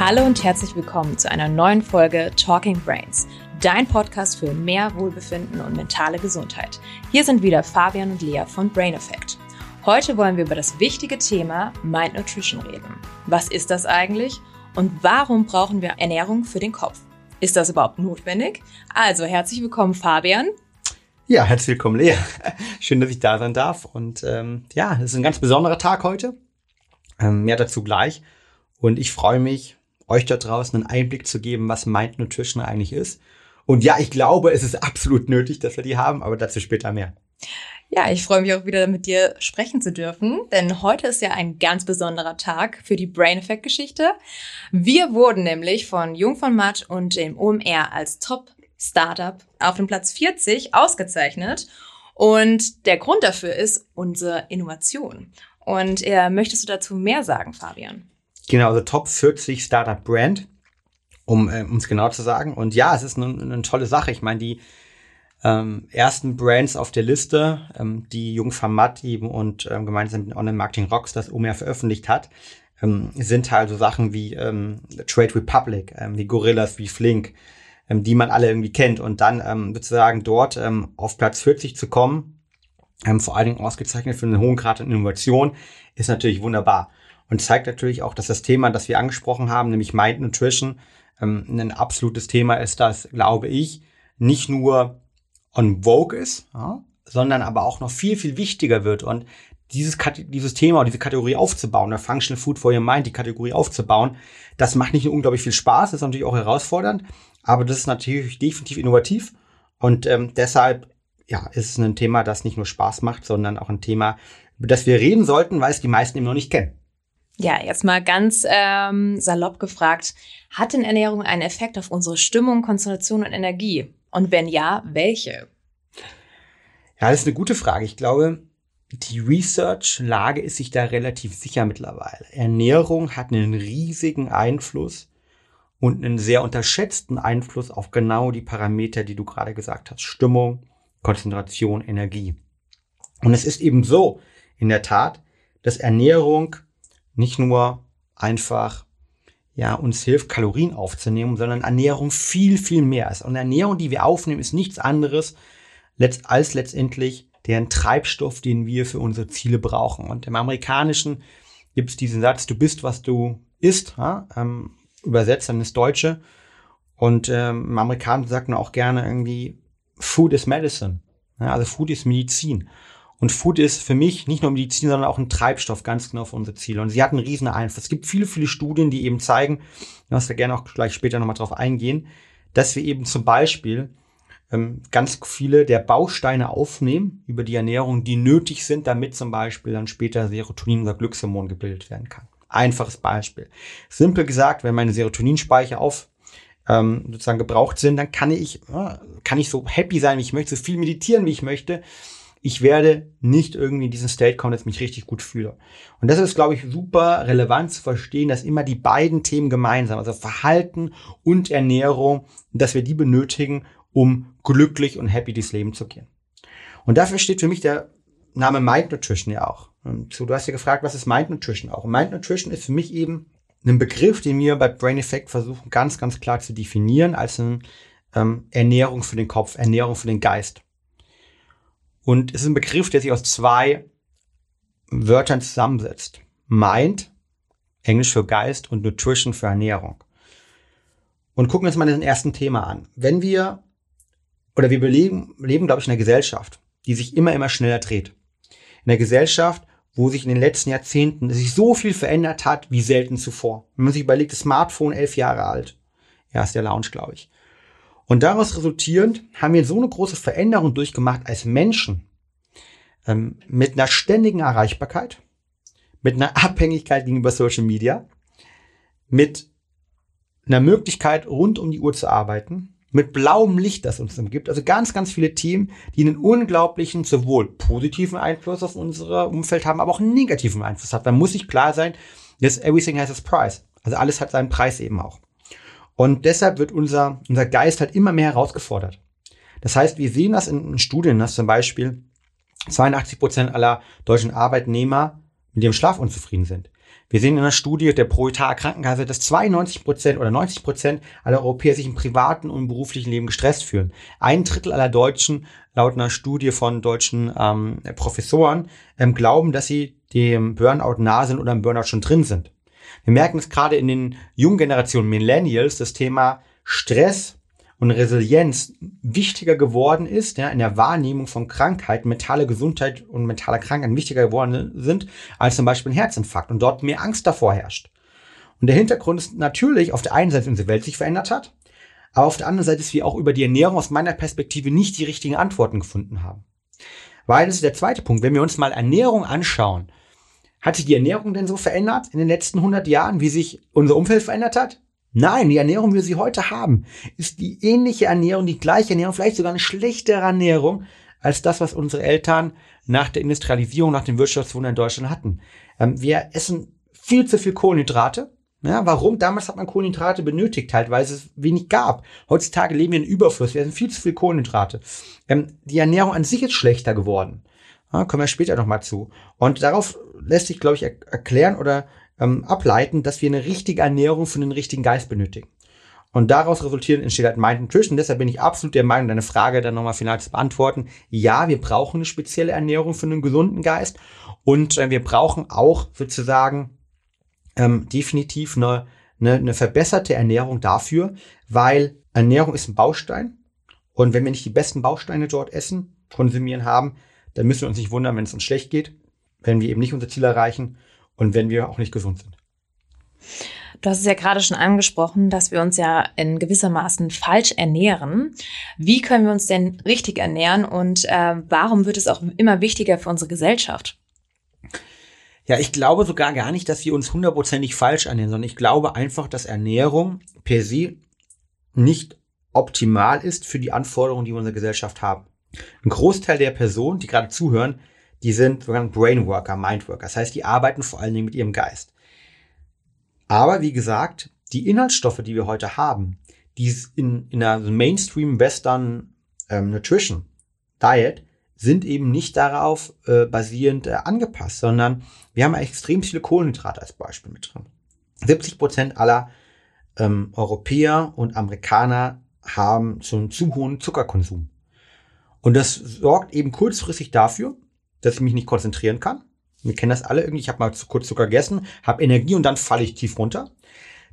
Hallo und herzlich willkommen zu einer neuen Folge Talking Brains, dein Podcast für mehr Wohlbefinden und mentale Gesundheit. Hier sind wieder Fabian und Lea von Brain Effect. Heute wollen wir über das wichtige Thema Mind Nutrition reden. Was ist das eigentlich und warum brauchen wir Ernährung für den Kopf? Ist das überhaupt notwendig? Also herzlich willkommen, Fabian. Ja, herzlich willkommen, Lea. Schön, dass ich da sein darf. Und ähm, ja, es ist ein ganz besonderer Tag heute. Ähm, mehr dazu gleich. Und ich freue mich, euch da draußen einen Einblick zu geben, was Mind Nutrition eigentlich ist. Und ja, ich glaube, es ist absolut nötig, dass wir die haben, aber dazu später mehr. Ja, ich freue mich auch wieder mit dir sprechen zu dürfen, denn heute ist ja ein ganz besonderer Tag für die Brain Effect Geschichte. Wir wurden nämlich von Jung von Matt und dem OMR als Top Startup auf dem Platz 40 ausgezeichnet. Und der Grund dafür ist unsere Innovation. Und äh, möchtest du dazu mehr sagen, Fabian? Genau, also Top 40 Startup Brand, um äh, es genau zu sagen. Und ja, es ist eine, eine tolle Sache. Ich meine, die ähm, ersten Brands auf der Liste, ähm, die Jungformat eben und ähm, gemeinsam mit Online Marketing Rocks das OMR veröffentlicht hat, ähm, sind halt so Sachen wie ähm, Trade Republic, ähm, wie Gorillas, wie Flink, ähm, die man alle irgendwie kennt. Und dann ähm, sozusagen dort ähm, auf Platz 40 zu kommen, ähm, vor allen Dingen ausgezeichnet für einen hohen Grad an Innovation, ist natürlich wunderbar und zeigt natürlich auch, dass das Thema, das wir angesprochen haben, nämlich Mind Nutrition, ähm, ein absolutes Thema ist, das, glaube ich, nicht nur on vogue ist, ja, sondern aber auch noch viel, viel wichtiger wird. Und dieses, dieses Thema, diese Kategorie aufzubauen, der Functional Food for Your Mind, die Kategorie aufzubauen, das macht nicht nur unglaublich viel Spaß, ist natürlich auch herausfordernd, aber das ist natürlich definitiv innovativ. Und ähm, deshalb ja, ist es ein Thema, das nicht nur Spaß macht, sondern auch ein Thema, über das wir reden sollten, weil es die meisten eben noch nicht kennen. Ja, jetzt mal ganz ähm, salopp gefragt, hat denn Ernährung einen Effekt auf unsere Stimmung, Konzentration und Energie? Und wenn ja, welche? Ja, das ist eine gute Frage. Ich glaube, die Research-Lage ist sich da relativ sicher mittlerweile. Ernährung hat einen riesigen Einfluss und einen sehr unterschätzten Einfluss auf genau die Parameter, die du gerade gesagt hast. Stimmung, Konzentration, Energie. Und es ist eben so, in der Tat, dass Ernährung nicht nur einfach ja, uns hilft, Kalorien aufzunehmen, sondern Ernährung viel, viel mehr ist. Und Ernährung, die wir aufnehmen, ist nichts anderes als letztendlich deren Treibstoff, den wir für unsere Ziele brauchen. Und im Amerikanischen gibt es diesen Satz, du bist, was du isst, ja? ähm, übersetzt dann ins Deutsche. Und ähm, im Amerikanischen sagt man auch gerne irgendwie, Food is Medicine. Ja, also Food ist Medizin. Und Food ist für mich nicht nur Medizin, sondern auch ein Treibstoff ganz genau für unsere Ziele. Und sie hat einen riesen Einfluss. Es gibt viele, viele Studien, die eben zeigen, hast da gerne auch gleich später nochmal drauf eingehen, dass wir eben zum Beispiel ähm, ganz viele der Bausteine aufnehmen über die Ernährung, die nötig sind, damit zum Beispiel dann später Serotonin oder Glückshormon gebildet werden kann. Einfaches Beispiel. Simpel gesagt, wenn meine Serotoninspeicher auf ähm, sozusagen gebraucht sind, dann kann ich, äh, kann ich so happy sein, wie ich möchte, so viel meditieren, wie ich möchte ich werde nicht irgendwie in diesen State kommen, dass ich mich richtig gut fühle. Und das ist, glaube ich, super relevant zu verstehen, dass immer die beiden Themen gemeinsam, also Verhalten und Ernährung, dass wir die benötigen, um glücklich und happy durchs Leben zu gehen. Und dafür steht für mich der Name Mind Nutrition ja auch. Und so, du hast ja gefragt, was ist Mind Nutrition auch? Und Mind Nutrition ist für mich eben ein Begriff, den wir bei Brain Effect versuchen ganz, ganz klar zu definieren als eine ähm, Ernährung für den Kopf, Ernährung für den Geist. Und es ist ein Begriff, der sich aus zwei Wörtern zusammensetzt. Mind, Englisch für Geist und Nutrition für Ernährung. Und gucken uns mal das ersten Thema an. Wenn wir, oder wir leben, leben, glaube ich, in einer Gesellschaft, die sich immer, immer schneller dreht. In einer Gesellschaft, wo sich in den letzten Jahrzehnten sich so viel verändert hat wie selten zuvor. Wenn man sich überlegt, das Smartphone elf Jahre alt. Ja, ist der Lounge, glaube ich. Und daraus resultierend haben wir so eine große Veränderung durchgemacht als Menschen ähm, mit einer ständigen Erreichbarkeit, mit einer Abhängigkeit gegenüber Social Media, mit einer Möglichkeit rund um die Uhr zu arbeiten, mit blauem Licht, das uns umgibt. Also ganz, ganz viele Themen, die einen unglaublichen, sowohl positiven Einfluss auf unser Umfeld haben, aber auch einen negativen Einfluss hat. Da muss sich klar sein, dass everything has its price. Also alles hat seinen Preis eben auch. Und deshalb wird unser, unser Geist halt immer mehr herausgefordert. Das heißt, wir sehen das in, Studien, dass zum Beispiel 82 Prozent aller deutschen Arbeitnehmer mit ihrem Schlaf unzufrieden sind. Wir sehen in einer Studie der Pro Etat Krankenkasse, dass 92 Prozent oder 90 Prozent aller Europäer sich im privaten und beruflichen Leben gestresst fühlen. Ein Drittel aller Deutschen, laut einer Studie von deutschen ähm, Professoren, ähm, glauben, dass sie dem Burnout nah sind oder im Burnout schon drin sind. Wir merken es gerade in den jungen Generationen Millennials, das Thema Stress und Resilienz wichtiger geworden ist, ja, in der Wahrnehmung von Krankheiten, mentale Gesundheit und mentaler Krankheit wichtiger geworden sind, als zum Beispiel ein Herzinfarkt und dort mehr Angst davor herrscht. Und der Hintergrund ist natürlich auf der einen Seite, dass unsere Welt sich verändert hat, aber auf der anderen Seite ist wir auch über die Ernährung aus meiner Perspektive nicht die richtigen Antworten gefunden haben. Weil das ist der zweite Punkt. Wenn wir uns mal Ernährung anschauen, hat sich die Ernährung denn so verändert in den letzten 100 Jahren, wie sich unser Umfeld verändert hat? Nein, die Ernährung, wie wir sie heute haben, ist die ähnliche Ernährung, die gleiche Ernährung, vielleicht sogar eine schlechtere Ernährung als das, was unsere Eltern nach der Industrialisierung, nach dem Wirtschaftswunder in Deutschland hatten. Ähm, wir essen viel zu viel Kohlenhydrate. Ja, warum? Damals hat man Kohlenhydrate benötigt, halt, weil es wenig gab. Heutzutage leben wir in Überfluss. Wir essen viel zu viel Kohlenhydrate. Ähm, die Ernährung an sich ist schlechter geworden. Ja, kommen wir später nochmal zu. Und darauf lässt sich, glaube ich, er erklären oder ähm, ableiten, dass wir eine richtige Ernährung für den richtigen Geist benötigen. Und daraus resultiert entsteht halt Mind Nutrition. Deshalb bin ich absolut der Meinung, deine Frage dann nochmal final zu beantworten. Ja, wir brauchen eine spezielle Ernährung für einen gesunden Geist. Und äh, wir brauchen auch sozusagen ähm, definitiv eine, eine, eine verbesserte Ernährung dafür, weil Ernährung ist ein Baustein. Und wenn wir nicht die besten Bausteine dort essen, konsumieren haben, dann müssen wir uns nicht wundern, wenn es uns schlecht geht, wenn wir eben nicht unser Ziel erreichen und wenn wir auch nicht gesund sind. Du hast es ja gerade schon angesprochen, dass wir uns ja in gewissermaßen falsch ernähren. Wie können wir uns denn richtig ernähren und äh, warum wird es auch immer wichtiger für unsere Gesellschaft? Ja, ich glaube sogar gar nicht, dass wir uns hundertprozentig falsch ernähren, sondern ich glaube einfach, dass Ernährung per se nicht optimal ist für die Anforderungen, die wir in unserer Gesellschaft haben. Ein Großteil der Personen, die gerade zuhören, die sind sogenannte Brainworker, Mindworker. Das heißt, die arbeiten vor allen Dingen mit ihrem Geist. Aber wie gesagt, die Inhaltsstoffe, die wir heute haben, die in, in einer Mainstream Western ähm, Nutrition Diet, sind eben nicht darauf äh, basierend äh, angepasst, sondern wir haben extrem viele Kohlenhydrate als Beispiel mit drin. 70 Prozent aller ähm, Europäer und Amerikaner haben einen zu hohen Zuckerkonsum. Und das sorgt eben kurzfristig dafür, dass ich mich nicht konzentrieren kann. Wir kennen das alle irgendwie. Ich habe mal zu kurz Zucker gegessen, habe Energie und dann falle ich tief runter.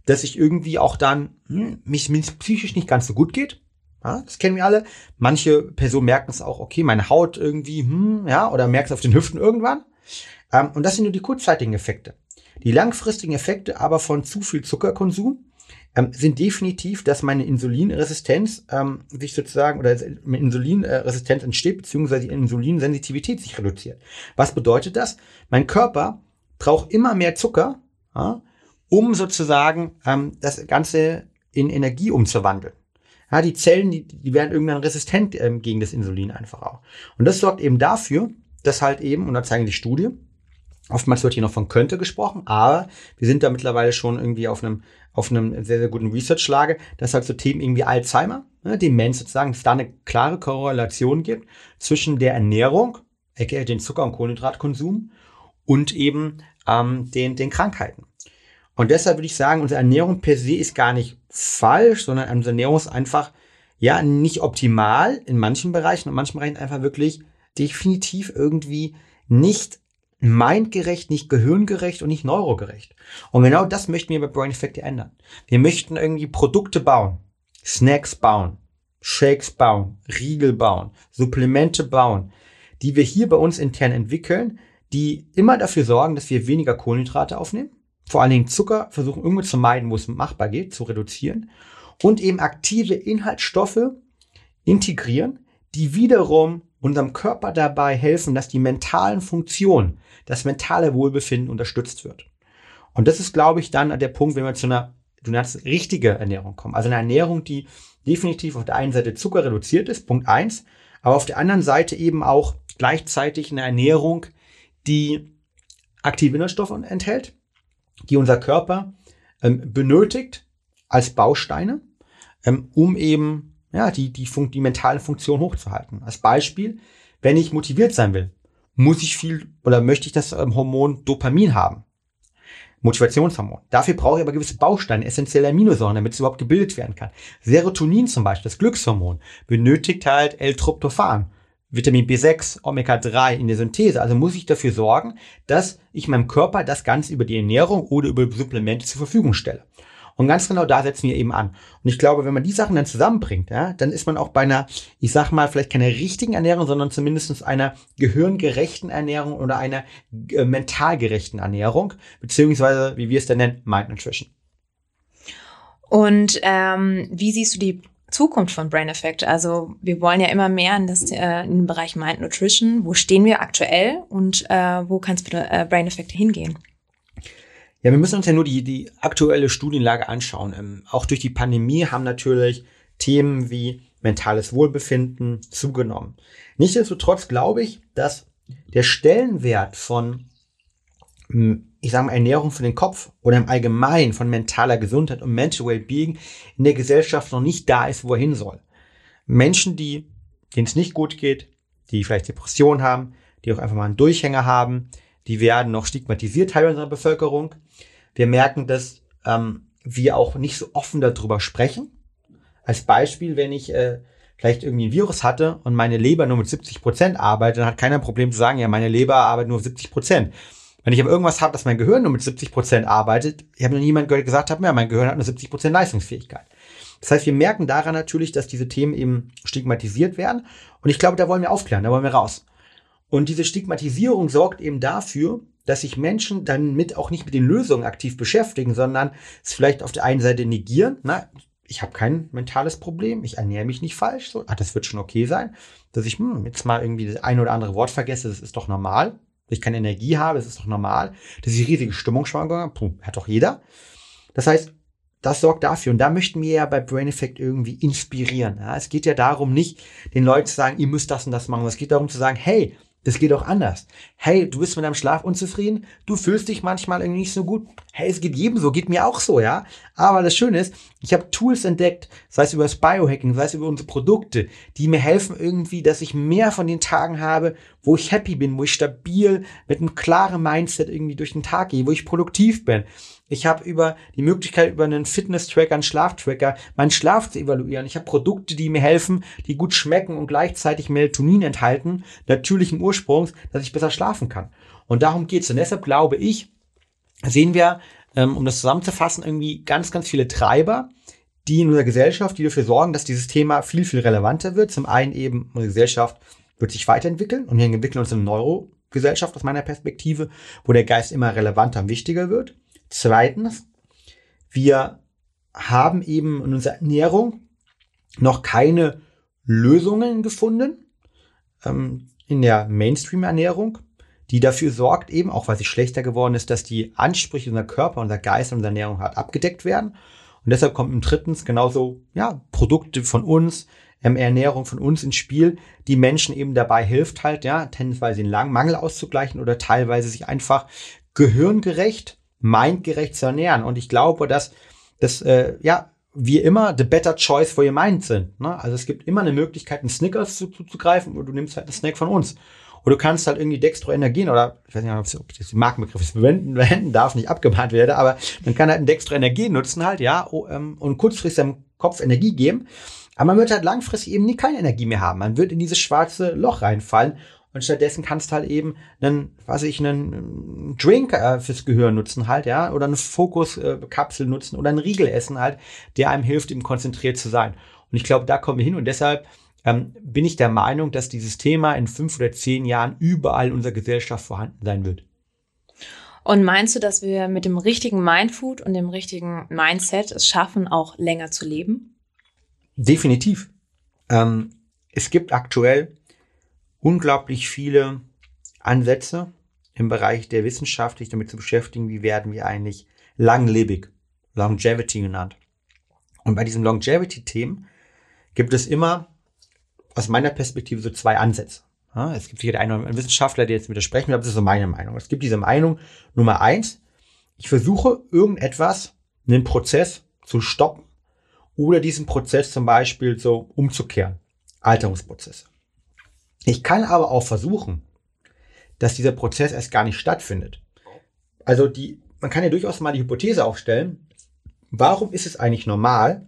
Dass ich irgendwie auch dann hm, mich, mich psychisch nicht ganz so gut geht. Ja, das kennen wir alle. Manche Personen merken es auch, okay, meine Haut irgendwie, hm, ja, oder merken es auf den Hüften irgendwann. Ähm, und das sind nur die kurzzeitigen Effekte. Die langfristigen Effekte aber von zu viel Zuckerkonsum ähm, sind definitiv, dass meine Insulinresistenz ähm, sich sozusagen oder Insulinresistenz entsteht, beziehungsweise die Insulinsensitivität sich reduziert. Was bedeutet das? Mein Körper braucht immer mehr Zucker, ja, um sozusagen ähm, das Ganze in Energie umzuwandeln. Ja, die Zellen, die, die werden irgendwann resistent ähm, gegen das Insulin einfach auch. Und das sorgt eben dafür, dass halt eben, und da zeigen die Studie, Oftmals wird hier noch von könnte gesprochen, aber wir sind da mittlerweile schon irgendwie auf einem, auf einem sehr, sehr guten Research-Lage, dass halt so Themen irgendwie Alzheimer, ne, Demenz sozusagen, dass da eine klare Korrelation gibt zwischen der Ernährung, aka den Zucker- und Kohlenhydratkonsum und eben ähm, den, den Krankheiten. Und deshalb würde ich sagen, unsere Ernährung per se ist gar nicht falsch, sondern unsere Ernährung ist einfach, ja, nicht optimal in manchen Bereichen und manchen Bereichen einfach wirklich definitiv irgendwie nicht mindgerecht, nicht gehirngerecht und nicht neurogerecht. Und genau das möchten wir bei Brain Effect ändern. Wir möchten irgendwie Produkte bauen, Snacks bauen, Shakes bauen, Riegel bauen, Supplemente bauen, die wir hier bei uns intern entwickeln, die immer dafür sorgen, dass wir weniger Kohlenhydrate aufnehmen, vor allen Dingen Zucker versuchen irgendwie zu meiden, wo es machbar geht, zu reduzieren und eben aktive Inhaltsstoffe integrieren, die wiederum unserem Körper dabei helfen, dass die mentalen Funktionen, das mentale Wohlbefinden unterstützt wird. Und das ist, glaube ich, dann der Punkt, wenn wir zu einer, du nennst richtige Ernährung kommen. Also eine Ernährung, die definitiv auf der einen Seite Zucker reduziert ist, Punkt eins, aber auf der anderen Seite eben auch gleichzeitig eine Ernährung, die aktive Inhaltsstoffe enthält, die unser Körper ähm, benötigt als Bausteine, ähm, um eben ja, die, die, Fun die mentale Funktion hochzuhalten. Als Beispiel, wenn ich motiviert sein will, muss ich viel oder möchte ich das ähm, Hormon Dopamin haben. Motivationshormon. Dafür brauche ich aber gewisse Bausteine, essentielle Aminosäuren, damit es überhaupt gebildet werden kann. Serotonin zum Beispiel, das Glückshormon, benötigt halt L-Tryptophan. Vitamin B6, Omega-3 in der Synthese. Also muss ich dafür sorgen, dass ich meinem Körper das Ganze über die Ernährung oder über Supplemente zur Verfügung stelle. Und ganz genau da setzen wir eben an. Und ich glaube, wenn man die Sachen dann zusammenbringt, ja, dann ist man auch bei einer, ich sag mal, vielleicht keine richtigen Ernährung, sondern zumindest einer gehirngerechten Ernährung oder einer äh, mental gerechten Ernährung, beziehungsweise, wie wir es dann nennen, Mind Nutrition. Und ähm, wie siehst du die Zukunft von Brain Effect? Also wir wollen ja immer mehr in, das, äh, in den Bereich Mind Nutrition. Wo stehen wir aktuell und äh, wo kann es bitte äh, Brain Effect hingehen? Ja, wir müssen uns ja nur die, die aktuelle Studienlage anschauen. Ähm, auch durch die Pandemie haben natürlich Themen wie mentales Wohlbefinden zugenommen. Nichtsdestotrotz glaube ich, dass der Stellenwert von, hm, ich sage mal, Ernährung für den Kopf oder im Allgemeinen von mentaler Gesundheit und Mental Wellbeing in der Gesellschaft noch nicht da ist, wo er hin soll. Menschen, die, denen es nicht gut geht, die vielleicht Depressionen haben, die auch einfach mal einen Durchhänger haben, die werden noch stigmatisiert, Teil unserer Bevölkerung. Wir merken, dass ähm, wir auch nicht so offen darüber sprechen. Als Beispiel, wenn ich äh, vielleicht irgendwie ein Virus hatte und meine Leber nur mit 70 Prozent arbeitet, dann hat keiner ein Problem zu sagen, ja, meine Leber arbeitet nur 70 Prozent. Wenn ich aber irgendwas habe, dass mein Gehirn nur mit 70 Prozent arbeitet, ich habe noch niemand gesagt, hat, ja, mein Gehirn hat nur 70 Prozent Leistungsfähigkeit. Das heißt, wir merken daran natürlich, dass diese Themen eben stigmatisiert werden. Und ich glaube, da wollen wir aufklären, da wollen wir raus. Und diese Stigmatisierung sorgt eben dafür, dass sich Menschen dann mit auch nicht mit den Lösungen aktiv beschäftigen, sondern es vielleicht auf der einen Seite negieren. Na, ich habe kein mentales Problem, ich ernähre mich nicht falsch, so, ah, das wird schon okay sein. Dass ich hm, jetzt mal irgendwie das ein oder andere Wort vergesse, das ist doch normal. Dass ich keine Energie habe, das ist doch normal. Dass ich riesige Stimmungsschwankungen habe, puh, hat doch jeder. Das heißt, das sorgt dafür. Und da möchten wir ja bei Brain Effect irgendwie inspirieren. Ja, es geht ja darum, nicht den Leuten zu sagen, ihr müsst das und das machen. Es geht darum zu sagen, hey, das geht auch anders. Hey, du bist mit deinem Schlaf unzufrieden, du fühlst dich manchmal irgendwie nicht so gut. Hey, es geht jedem so, geht mir auch so, ja. Aber das Schöne ist, ich habe Tools entdeckt, sei es über das Biohacking, sei es über unsere Produkte, die mir helfen irgendwie, dass ich mehr von den Tagen habe, wo ich happy bin, wo ich stabil mit einem klaren Mindset irgendwie durch den Tag gehe, wo ich produktiv bin. Ich habe über die Möglichkeit, über einen Fitness-Tracker, einen Schlaftracker, meinen Schlaf zu evaluieren. Ich habe Produkte, die mir helfen, die gut schmecken und gleichzeitig Melatonin enthalten, natürlichen Ursprungs, dass ich besser schlafen kann. Und darum geht's. Und deshalb glaube ich, sehen wir, ähm, um das zusammenzufassen, irgendwie ganz, ganz viele Treiber, die in unserer Gesellschaft, die dafür sorgen, dass dieses Thema viel, viel relevanter wird. Zum einen eben, unsere Gesellschaft wird sich weiterentwickeln und wir entwickeln uns eine Neurogesellschaft aus meiner Perspektive, wo der Geist immer relevanter und wichtiger wird. Zweitens, wir haben eben in unserer Ernährung noch keine Lösungen gefunden ähm, in der Mainstream-Ernährung, die dafür sorgt, eben, auch weil sie schlechter geworden ist, dass die Ansprüche unserer Körper, unser Geist und unsere Ernährung hat abgedeckt werden. Und deshalb kommt im drittens genauso ja, Produkte von uns, ähm, Ernährung von uns ins Spiel, die Menschen eben dabei hilft halt, ja, tendenziell den Mangel auszugleichen oder teilweise sich einfach gehirngerecht mindgerecht zu ernähren. Und ich glaube, dass das, äh, ja, wie immer, the better choice for your mind sind. Ne? Also es gibt immer eine Möglichkeit, einen Snickers zuzugreifen zu, oder du nimmst halt einen Snack von uns. Oder du kannst halt irgendwie Dextroenergien oder, ich weiß nicht, ob das Markenbegriff verwenden, verwenden darf, nicht abgemahnt werde, aber man kann halt ein Dextroenergien nutzen halt, ja, ähm, und kurzfristig seinem Kopf Energie geben. Aber man wird halt langfristig eben nie keine Energie mehr haben. Man wird in dieses schwarze Loch reinfallen und stattdessen kannst halt eben einen, was ich, einen Drink äh, fürs Gehirn nutzen halt, ja, oder eine Fokuskapsel äh, nutzen oder einen Riegel essen halt, der einem hilft, eben konzentriert zu sein. Und ich glaube, da kommen wir hin und deshalb ähm, bin ich der Meinung, dass dieses Thema in fünf oder zehn Jahren überall in unserer Gesellschaft vorhanden sein wird. Und meinst du, dass wir mit dem richtigen Mindfood und dem richtigen Mindset es schaffen, auch länger zu leben? Definitiv. Ähm, es gibt aktuell unglaublich viele Ansätze im Bereich der Wissenschaft, sich damit zu beschäftigen, wie werden wir eigentlich langlebig, Longevity genannt. Und bei diesen Longevity-Themen gibt es immer aus meiner Perspektive so zwei Ansätze. Ja, es gibt sicher einen Wissenschaftler, der jetzt widersprechen will, aber das ist so meine Meinung. Es gibt diese Meinung Nummer eins, ich versuche irgendetwas, einen Prozess zu stoppen oder diesen Prozess zum Beispiel so umzukehren. Alterungsprozesse. Ich kann aber auch versuchen, dass dieser Prozess erst gar nicht stattfindet. Also die man kann ja durchaus mal die Hypothese aufstellen, warum ist es eigentlich normal,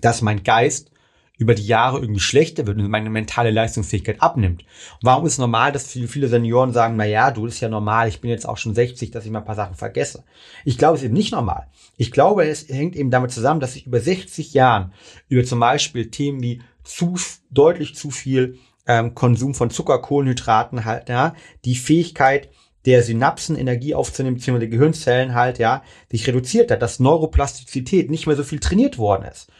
dass mein Geist über die Jahre irgendwie schlechter wird und meine mentale Leistungsfähigkeit abnimmt. Warum ist es normal, dass viele, Senioren sagen, na ja, du, ist ja normal, ich bin jetzt auch schon 60, dass ich mal ein paar Sachen vergesse. Ich glaube, es ist eben nicht normal. Ich glaube, es hängt eben damit zusammen, dass ich über 60 Jahren über zum Beispiel Themen wie zu, deutlich zu viel ähm, Konsum von Zucker, Kohlenhydraten halt, ja, die Fähigkeit, der Synapsen Energie aufzunehmen, beziehungsweise der Gehirnzellen halt, ja, sich reduziert hat, dass Neuroplastizität nicht mehr so viel trainiert worden ist.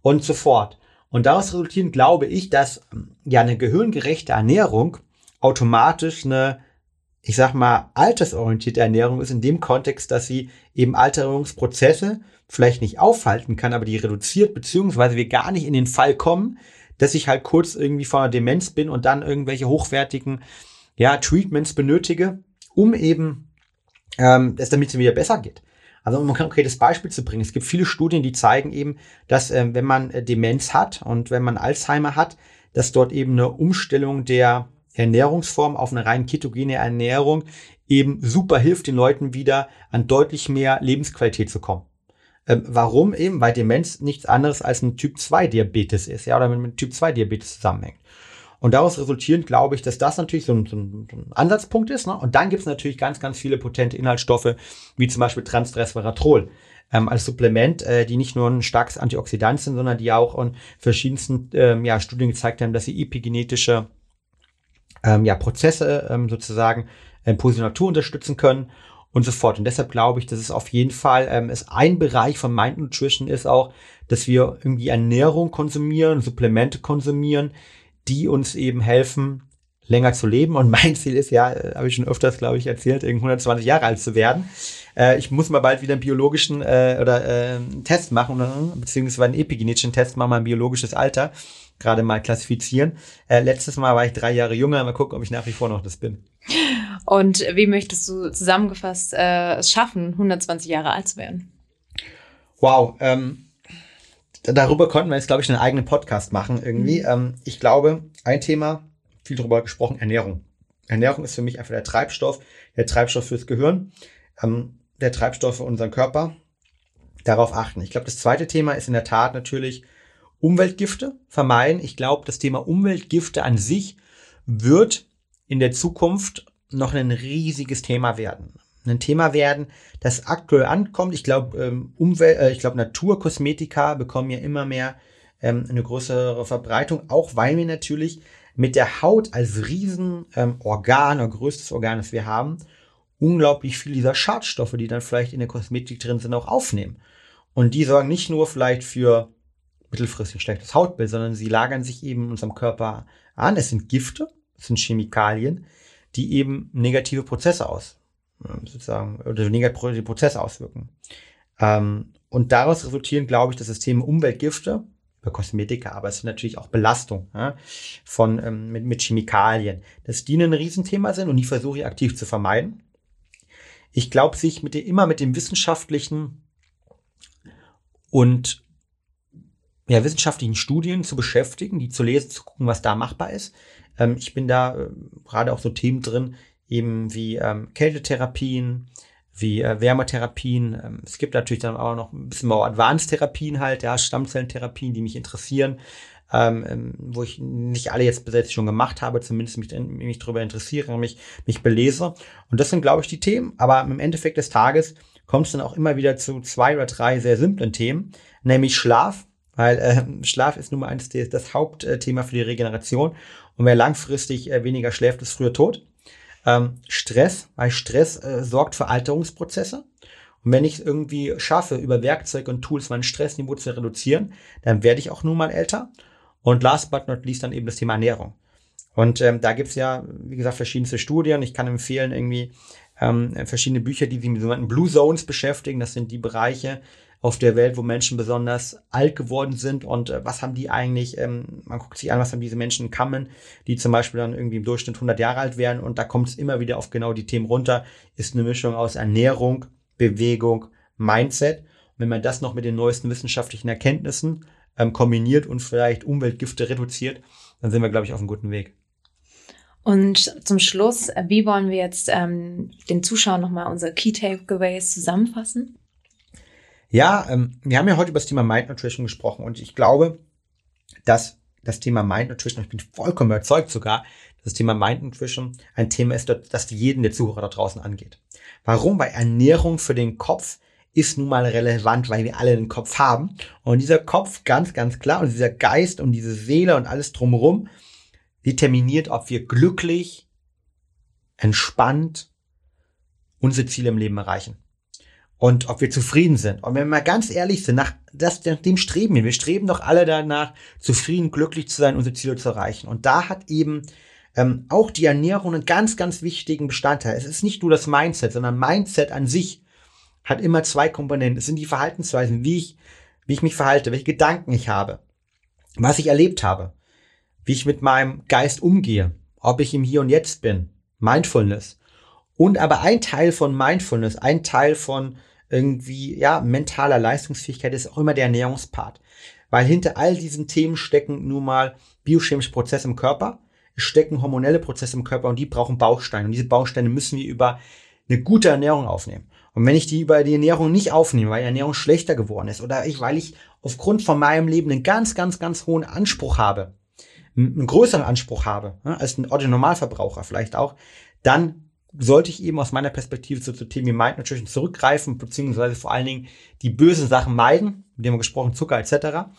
Und so fort. Und daraus resultierend glaube ich, dass ähm, ja eine gehirngerechte Ernährung automatisch eine, ich sag mal, altersorientierte Ernährung ist in dem Kontext, dass sie eben Alterungsprozesse vielleicht nicht aufhalten kann, aber die reduziert, beziehungsweise wir gar nicht in den Fall kommen, dass ich halt kurz irgendwie vor einer Demenz bin und dann irgendwelche hochwertigen ja, Treatments benötige, um eben ähm, es damit es wieder besser geht. Also um ein konkretes Beispiel zu bringen, es gibt viele Studien, die zeigen eben, dass äh, wenn man äh, Demenz hat und wenn man Alzheimer hat, dass dort eben eine Umstellung der Ernährungsform auf eine rein ketogene Ernährung eben super hilft, den Leuten wieder an deutlich mehr Lebensqualität zu kommen. Ähm, warum eben? Weil Demenz nichts anderes als ein Typ 2 Diabetes ist, ja, oder mit, mit Typ 2 Diabetes zusammenhängt. Und daraus resultierend glaube ich, dass das natürlich so ein, so ein, Ansatzpunkt ist. Ne? Und dann gibt es natürlich ganz, ganz viele potente Inhaltsstoffe, wie zum Beispiel Transresveratrol ähm, als Supplement, äh, die nicht nur ein starkes Antioxidant sind, sondern die auch in verschiedensten ähm, ja, Studien gezeigt haben, dass sie epigenetische ähm, ja, Prozesse ähm, sozusagen in positive Natur unterstützen können und so fort. Und deshalb glaube ich, dass es auf jeden Fall ähm, ist ein Bereich von Mind Nutrition ist auch, dass wir irgendwie Ernährung konsumieren, Supplemente konsumieren, die uns eben helfen, länger zu leben. Und mein Ziel ist ja, äh, habe ich schon öfters, glaube ich, erzählt, 120 Jahre alt zu werden. Äh, ich muss mal bald wieder einen biologischen äh, oder äh, Test machen, beziehungsweise einen epigenetischen Test machen, mal ein biologisches Alter gerade mal klassifizieren. Äh, letztes Mal war ich drei Jahre jünger. Mal gucken, ob ich nach wie vor noch das bin. Und wie möchtest du zusammengefasst äh, es schaffen, 120 Jahre alt zu werden? Wow, ähm, darüber konnten wir jetzt, glaube ich, einen eigenen Podcast machen irgendwie. Mhm. Ähm, ich glaube, ein Thema, viel darüber gesprochen, Ernährung. Ernährung ist für mich einfach der Treibstoff, der Treibstoff fürs Gehirn, ähm, der Treibstoff für unseren Körper. Darauf achten. Ich glaube, das zweite Thema ist in der Tat natürlich Umweltgifte vermeiden. Ich glaube, das Thema Umweltgifte an sich wird in der Zukunft noch ein riesiges Thema werden ein Thema werden, das aktuell ankommt. Ich glaube, ähm, Umwelt, äh, ich glaube, Naturkosmetika bekommen ja immer mehr ähm, eine größere Verbreitung, auch weil wir natürlich mit der Haut als Riesenorgan ähm, oder größtes Organ, das wir haben, unglaublich viel dieser Schadstoffe, die dann vielleicht in der Kosmetik drin sind, auch aufnehmen. Und die sorgen nicht nur vielleicht für mittelfristig schlechtes Hautbild, sondern sie lagern sich eben in unserem Körper an. Es sind Gifte, es sind Chemikalien, die eben negative Prozesse aus, sozusagen, oder negative Prozesse auswirken. Ähm, und daraus resultieren, glaube ich, das System Umweltgifte, bei Kosmetika, aber es sind natürlich auch Belastung ja, von, ähm, mit, mit Chemikalien, dass die ein Riesenthema sind und die versuche ich aktiv zu vermeiden. Ich glaube, sich mit dem, immer mit dem wissenschaftlichen und ja, wissenschaftlichen Studien zu beschäftigen, die zu lesen, zu gucken, was da machbar ist. Ähm, ich bin da äh, gerade auch so Themen drin, eben wie ähm, Kältetherapien, wie äh, Wärmetherapien. Ähm, es gibt natürlich dann auch noch ein bisschen mehr Advanced-Therapien halt, ja, Stammzellentherapien, die mich interessieren, ähm, ähm, wo ich nicht alle jetzt bis schon gemacht habe, zumindest mich, mich darüber interessiere, mich, mich belese. Und das sind, glaube ich, die Themen. Aber im Endeffekt des Tages kommt es dann auch immer wieder zu zwei oder drei sehr simplen Themen, nämlich Schlaf, weil äh, Schlaf ist nun mal eines des, das Hauptthema für die Regeneration. Und wer langfristig äh, weniger schläft, ist früher tot. Ähm, Stress, weil Stress äh, sorgt für Alterungsprozesse. Und wenn ich es irgendwie schaffe, über Werkzeuge und Tools mein Stressniveau zu reduzieren, dann werde ich auch nun mal älter. Und last but not least dann eben das Thema Ernährung. Und ähm, da gibt's ja, wie gesagt, verschiedenste Studien. Ich kann empfehlen, irgendwie ähm, verschiedene Bücher, die sich mit sogenannten Blue Zones beschäftigen. Das sind die Bereiche, auf der Welt, wo Menschen besonders alt geworden sind und äh, was haben die eigentlich, ähm, man guckt sich an, was haben diese Menschen in Kammen, die zum Beispiel dann irgendwie im Durchschnitt 100 Jahre alt werden und da kommt es immer wieder auf genau die Themen runter, ist eine Mischung aus Ernährung, Bewegung, Mindset. Und wenn man das noch mit den neuesten wissenschaftlichen Erkenntnissen ähm, kombiniert und vielleicht Umweltgifte reduziert, dann sind wir, glaube ich, auf einem guten Weg. Und zum Schluss, äh, wie wollen wir jetzt ähm, den Zuschauern nochmal unsere Key Takeaways zusammenfassen? Ja, ähm, wir haben ja heute über das Thema Mind Nutrition gesprochen und ich glaube, dass das Thema Mind Nutrition, ich bin vollkommen überzeugt sogar, dass das Thema Mind Nutrition ein Thema ist, das jeden der Zuhörer da draußen angeht. Warum? Weil Ernährung für den Kopf ist nun mal relevant, weil wir alle den Kopf haben. Und dieser Kopf, ganz, ganz klar, und dieser Geist und diese Seele und alles drumherum, determiniert, ob wir glücklich, entspannt unsere Ziele im Leben erreichen. Und ob wir zufrieden sind. Und wenn wir mal ganz ehrlich sind, nach, das, nach dem streben wir. Wir streben doch alle danach, zufrieden, glücklich zu sein, unsere Ziele zu erreichen. Und da hat eben ähm, auch die Ernährung einen ganz, ganz wichtigen Bestandteil. Es ist nicht nur das Mindset, sondern Mindset an sich hat immer zwei Komponenten. Es sind die Verhaltensweisen, wie ich, wie ich mich verhalte, welche Gedanken ich habe, was ich erlebt habe, wie ich mit meinem Geist umgehe, ob ich im Hier und Jetzt bin, Mindfulness. Und aber ein Teil von Mindfulness, ein Teil von irgendwie, ja, mentaler Leistungsfähigkeit ist auch immer der Ernährungspart. Weil hinter all diesen Themen stecken nun mal biochemische Prozesse im Körper, stecken hormonelle Prozesse im Körper und die brauchen Bausteine. Und diese Bausteine müssen wir über eine gute Ernährung aufnehmen. Und wenn ich die über die Ernährung nicht aufnehme, weil die Ernährung schlechter geworden ist oder ich, weil ich aufgrund von meinem Leben einen ganz, ganz, ganz hohen Anspruch habe, einen größeren Anspruch habe, als ein Otto-Normalverbraucher vielleicht auch, dann sollte ich eben aus meiner Perspektive zu, zu Themen wie Mind Nutrition zurückgreifen, beziehungsweise vor allen Dingen die bösen Sachen meiden, mit dem wir gesprochen, Zucker etc.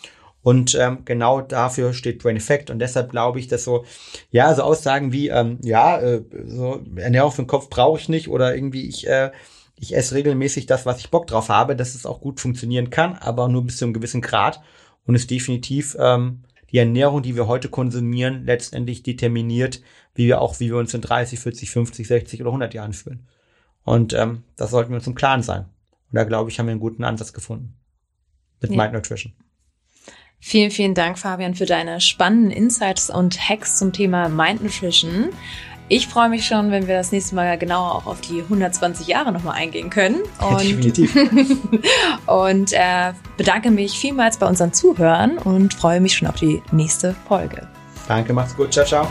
Und ähm, genau dafür steht Brain Effect. Und deshalb glaube ich, dass so, ja, so Aussagen wie, ähm, ja, äh, so Ernährung für den Kopf brauche ich nicht oder irgendwie ich, äh, ich esse regelmäßig das, was ich Bock drauf habe, dass es auch gut funktionieren kann, aber nur bis zu einem gewissen Grad. Und es definitiv ähm, die Ernährung, die wir heute konsumieren, letztendlich determiniert, wie wir auch, wie wir uns in 30, 40, 50, 60 oder 100 Jahren fühlen. Und ähm, das sollten wir uns im Klaren sein. Und da glaube ich, haben wir einen guten Ansatz gefunden mit ja. Mind Nutrition. Vielen, vielen Dank, Fabian, für deine spannenden Insights und Hacks zum Thema Mind Nutrition. Ich freue mich schon, wenn wir das nächste Mal genauer auch auf die 120 Jahre nochmal eingehen können. Und, Definitiv. und äh, bedanke mich vielmals bei unseren Zuhörern und freue mich schon auf die nächste Folge. Danke, macht's gut. Ciao, ciao.